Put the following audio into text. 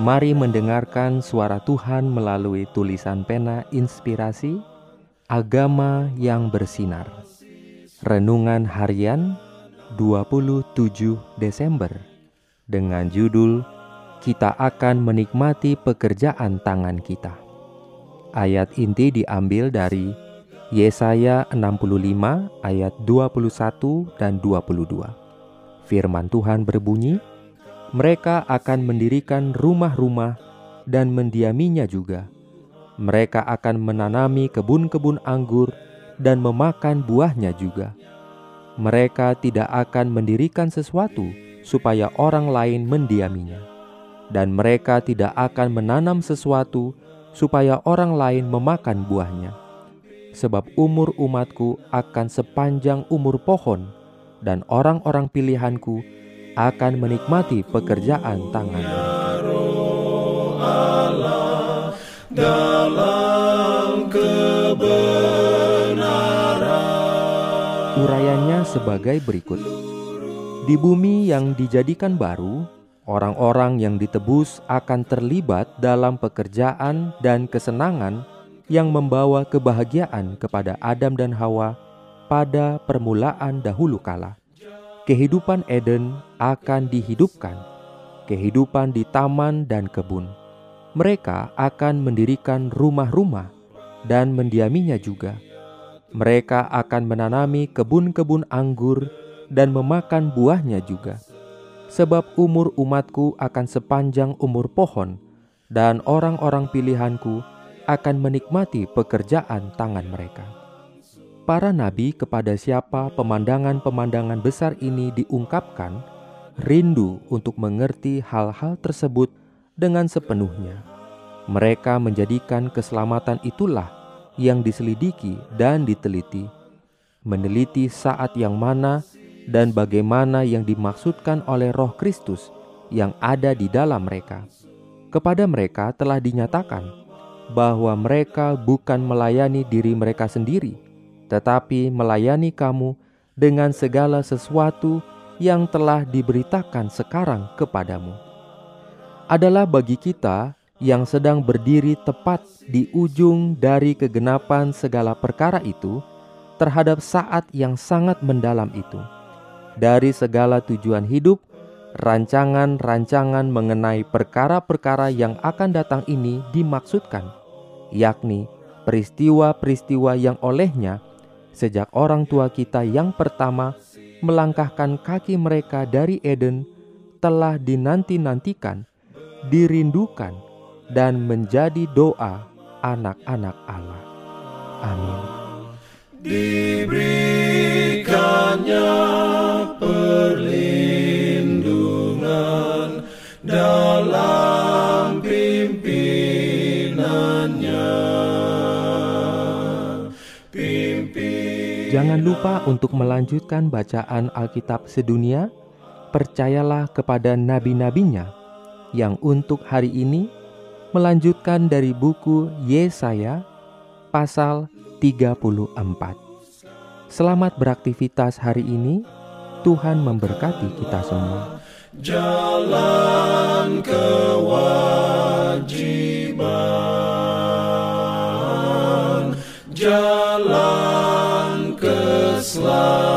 Mari mendengarkan suara Tuhan melalui tulisan pena inspirasi Agama yang bersinar. Renungan harian 27 Desember Dengan judul Kita akan menikmati pekerjaan tangan kita. Ayat inti diambil dari Yesaya 65 ayat 21 dan 22 Firman Tuhan berbunyi, mereka akan mendirikan rumah-rumah dan mendiaminya juga. Mereka akan menanami kebun-kebun anggur dan memakan buahnya juga. Mereka tidak akan mendirikan sesuatu supaya orang lain mendiaminya, dan mereka tidak akan menanam sesuatu supaya orang lain memakan buahnya. Sebab umur umatku akan sepanjang umur pohon, dan orang-orang pilihanku akan menikmati pekerjaan tangan. Urayanya sebagai berikut. Di bumi yang dijadikan baru, orang-orang yang ditebus akan terlibat dalam pekerjaan dan kesenangan yang membawa kebahagiaan kepada Adam dan Hawa pada permulaan dahulu kala kehidupan Eden akan dihidupkan, kehidupan di taman dan kebun. Mereka akan mendirikan rumah-rumah dan mendiaminya juga. Mereka akan menanami kebun-kebun anggur dan memakan buahnya juga. Sebab umur umatku akan sepanjang umur pohon, dan orang-orang pilihanku akan menikmati pekerjaan tangan mereka para nabi kepada siapa pemandangan-pemandangan besar ini diungkapkan, rindu untuk mengerti hal-hal tersebut dengan sepenuhnya. Mereka menjadikan keselamatan itulah yang diselidiki dan diteliti, meneliti saat yang mana dan bagaimana yang dimaksudkan oleh Roh Kristus yang ada di dalam mereka. Kepada mereka telah dinyatakan bahwa mereka bukan melayani diri mereka sendiri tetapi melayani kamu dengan segala sesuatu yang telah diberitakan sekarang kepadamu. Adalah bagi kita yang sedang berdiri tepat di ujung dari kegenapan segala perkara itu terhadap saat yang sangat mendalam itu. Dari segala tujuan hidup, rancangan-rancangan mengenai perkara-perkara yang akan datang ini dimaksudkan, yakni peristiwa-peristiwa yang olehnya sejak orang tua kita yang pertama melangkahkan kaki mereka dari Eden telah dinanti-nantikan, dirindukan, dan menjadi doa anak-anak Allah. Amin. Diberikannya Jangan lupa untuk melanjutkan bacaan Alkitab sedunia. Percayalah kepada nabi-nabinya yang untuk hari ini melanjutkan dari buku Yesaya pasal 34. Selamat beraktivitas hari ini. Tuhan memberkati kita semua. Jalan kewajiban. Jalan keselamatan.